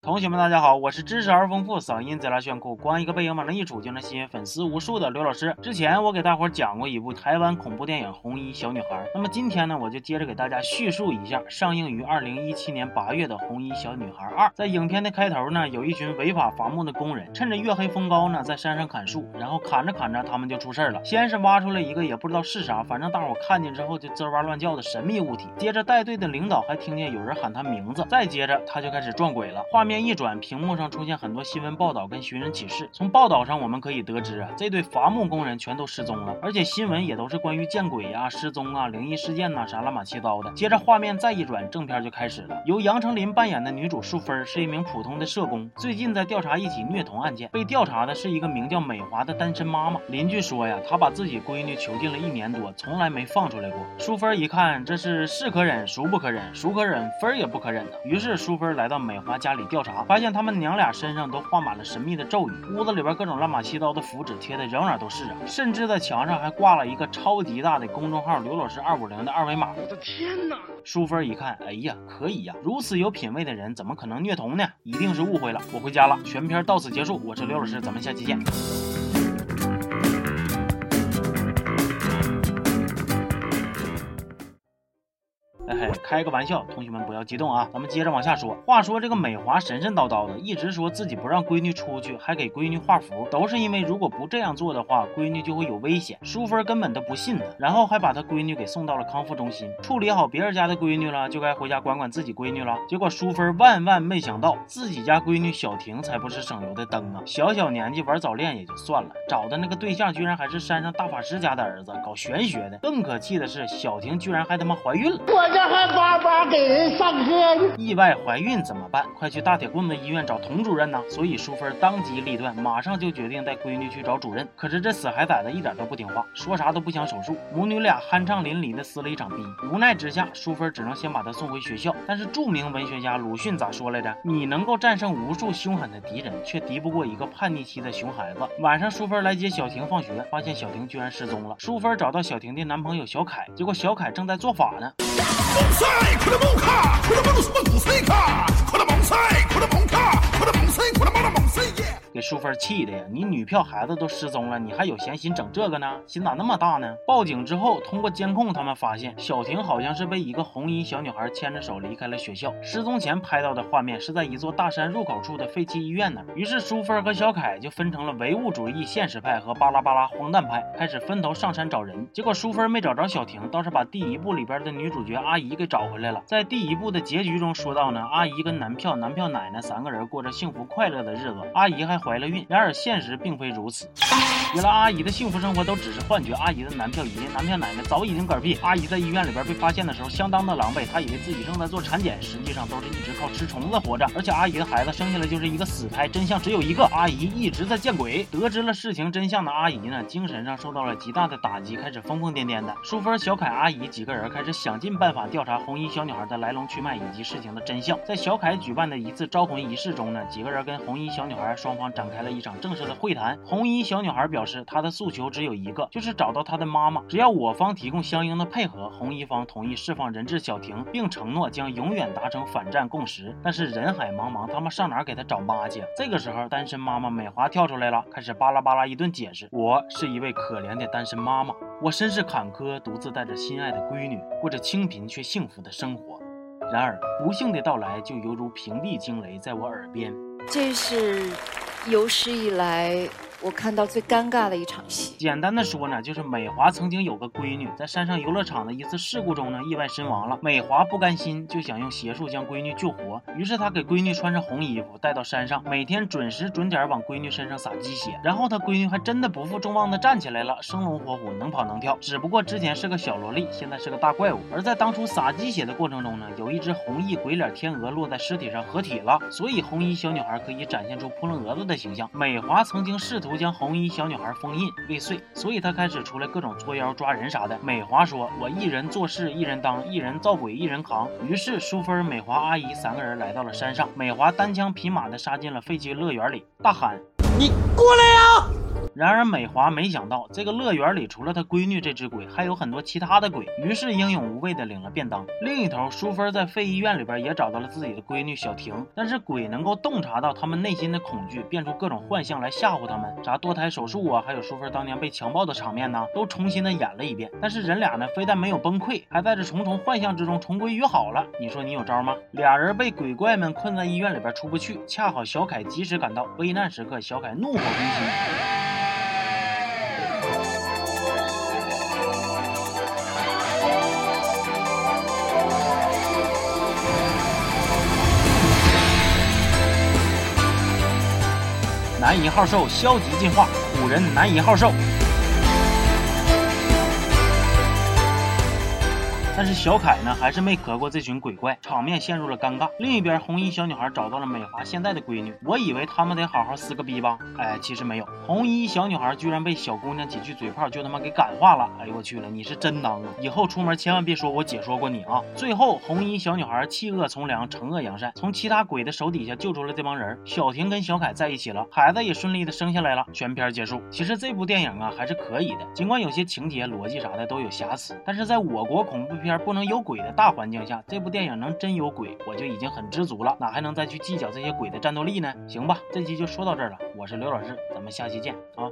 同学们，大家好，我是知识而丰富、嗓音贼拉炫酷、光一个背影往那一杵就能吸引粉丝无数的刘老师。之前我给大伙讲过一部台湾恐怖电影《红衣小女孩》，那么今天呢，我就接着给大家叙述一下上映于二零一七年八月的《红衣小女孩二》。在影片的开头呢，有一群违法伐木的工人，趁着月黑风高呢，在山上砍树，然后砍着砍着，他们就出事了。先是挖出来一个也不知道是啥，反正大伙看见之后就吱哇乱叫的神秘物体。接着带队的领导还听见有人喊他名字，再接着他就开始撞鬼了。画面一转，屏幕。上出现很多新闻报道跟寻人启事，从报道上我们可以得知啊，这对伐木工人全都失踪了，而且新闻也都是关于见鬼呀、失踪啊、灵异事件呐啥乱码七糟的。接着画面再一转，正片就开始了。由杨丞琳扮演的女主淑芬是一名普通的社工，最近在调查一起虐童案件，被调查的是一个名叫美华的单身妈妈。邻居说呀，她把自己闺女囚禁了一年多，从来没放出来过。淑芬一看，这是是可忍，孰不可忍？孰可忍，分也不可忍呢。于是淑芬来到美华家里调查，发现他们。娘俩身上都画满了神秘的咒语，屋子里边各种乱码七糟的符纸贴的仍然都是啊，甚至在墙上还挂了一个超级大的公众号“刘老师二五零”的二维码。我的天哪！淑芬一看，哎呀，可以呀，如此有品位的人怎么可能虐童呢？一定是误会了。我回家了，全片到此结束。我是刘老师，咱们下期见。哎嘿，开个玩笑，同学们不要激动啊！咱们接着往下说。话说这个美华神神叨叨的，一直说自己不让闺女出去，还给闺女画符，都是因为如果不这样做的话，闺女就会有危险。淑芬根本都不信他，然后还把他闺女给送到了康复中心，处理好别人家的闺女了，就该回家管管自己闺女了。结果淑芬万万没想到，自己家闺女小婷才不是省油的灯啊！小小年纪玩早恋也就算了，找的那个对象居然还是山上大法师家的儿子，搞玄学的。更可气的是，小婷居然还他妈怀孕了。我还叭叭给人上课，意外怀孕怎么办？快去大铁棍子医院找童主任呐！所以淑芬当机立断，马上就决定带闺女去找主任。可是这死孩崽子一点都不听话，说啥都不想手术。母女俩酣畅淋漓的撕了一场逼，无奈之下，淑芬只能先把她送回学校。但是著名文学家鲁迅咋说来着？你能够战胜无数凶狠的敌人，却敌不过一个叛逆期的熊孩子。晚上，淑芬来接小婷放学，发现小婷居然失踪了。淑芬找到小婷的男朋友小凯，结果小凯正在做法呢。蒙塞，库拉蒙卡，库拉蒙鲁什么古塞卡，库拉蒙塞，库拉蒙卡，库给淑芬气的呀！你女票孩子都失踪了，你还有闲心整这个呢？心咋那么大呢？报警之后，通过监控，他们发现小婷好像是被一个红衣小女孩牵着手离开了学校。失踪前拍到的画面是在一座大山入口处的废弃医院那。于是淑芬和小凯就分成了唯物主义现实派和巴拉巴拉荒诞派，开始分头上山找人。结果淑芬没找着小婷，倒是把第一部里边的女主角阿姨给找回来了。在第一部的结局中说到呢，阿姨跟男票、男票奶奶三个人过着幸福快乐的日子，阿姨还。怀了孕，然而现实并非如此。原来阿姨的幸福生活都只是幻觉。阿姨的男票爷爷、男票奶奶早已经嗝屁。阿姨在医院里边被发现的时候，相当的狼狈。她以为自己正在做产检，实际上都是一直靠吃虫子活着。而且阿姨的孩子生下来就是一个死胎，真相只有一个：阿姨一直在见鬼。得知了事情真相的阿姨呢，精神上受到了极大的打击，开始疯疯癫癫的。淑芬、小凯、阿姨几个人开始想尽办法调查红衣小女孩的来龙去脉以及事情的真相。在小凯举办的一次招魂仪式中呢，几个人跟红衣小女孩双方。展开了一场正式的会谈。红衣小女孩表示，她的诉求只有一个，就是找到她的妈妈。只要我方提供相应的配合，红衣方同意释放人质小婷，并承诺将永远达成反战共识。但是人海茫茫，他们上哪给她找妈去？这个时候，单身妈妈美华跳出来了，开始巴拉巴拉一顿解释：“我是一位可怜的单身妈妈，我身世坎坷，独自带着心爱的闺女，过着清贫却幸福的生活。然而，不幸的到来就犹如平地惊雷，在我耳边。”这是。有史以来。我看到最尴尬的一场戏，简单的说呢，就是美华曾经有个闺女，在山上游乐场的一次事故中呢，意外身亡了。美华不甘心，就想用邪术将闺女救活。于是她给闺女穿上红衣服，带到山上，每天准时准点往闺女身上撒鸡血。然后她闺女还真的不负众望的站起来了，生龙活虎，能跑能跳。只不过之前是个小萝莉，现在是个大怪物。而在当初撒鸡血的过程中呢，有一只红衣鬼脸天鹅落在尸体上合体了，所以红衣小女孩可以展现出扑棱蛾子的形象。美华曾经试图图将红衣小女孩封印未遂，所以他开始出来各种作妖抓人啥的。美华说：“我一人做事一人当，一人造鬼一人扛。”于是淑芬、美华阿姨三个人来到了山上。美华单枪匹马的杀进了废弃乐园里，大喊：“你过来呀！”然而美华没想到，这个乐园里除了她闺女这只鬼，还有很多其他的鬼，于是英勇无畏的领了便当。另一头，淑芬在废医院里边也找到了自己的闺女小婷，但是鬼能够洞察到他们内心的恐惧，变出各种幻象来吓唬他们，啥堕胎手术啊，还有淑芬当年被强暴的场面呢，都重新的演了一遍。但是人俩呢，非但没有崩溃，还在这重重幻象之中重归于好了。你说你有招吗？俩人被鬼怪们困在医院里边出不去，恰好小凯及时赶到，危难时刻，小凯怒火攻心。男一号兽消极进化，古人男一号兽。但是小凯呢，还是没隔过这群鬼怪，场面陷入了尴尬。另一边，红衣小女孩找到了美华现在的闺女，我以为他们得好好撕个逼吧，哎，其实没有。红衣小女孩居然被小姑娘几句嘴炮就他妈给感化了，哎呦我去了，你是真当啊！以后出门千万别说我姐说过你啊！最后，红衣小女孩弃恶从良，惩恶扬善，从其他鬼的手底下救出了这帮人。小婷跟小凯在一起了，孩子也顺利的生下来了。全片结束。其实这部电影啊还是可以的，尽管有些情节逻辑啥的都有瑕疵，但是在我国恐怖片。不能有鬼的大环境下，这部电影能真有鬼，我就已经很知足了，哪还能再去计较这些鬼的战斗力呢？行吧，这期就说到这儿了，我是刘老师，咱们下期见啊。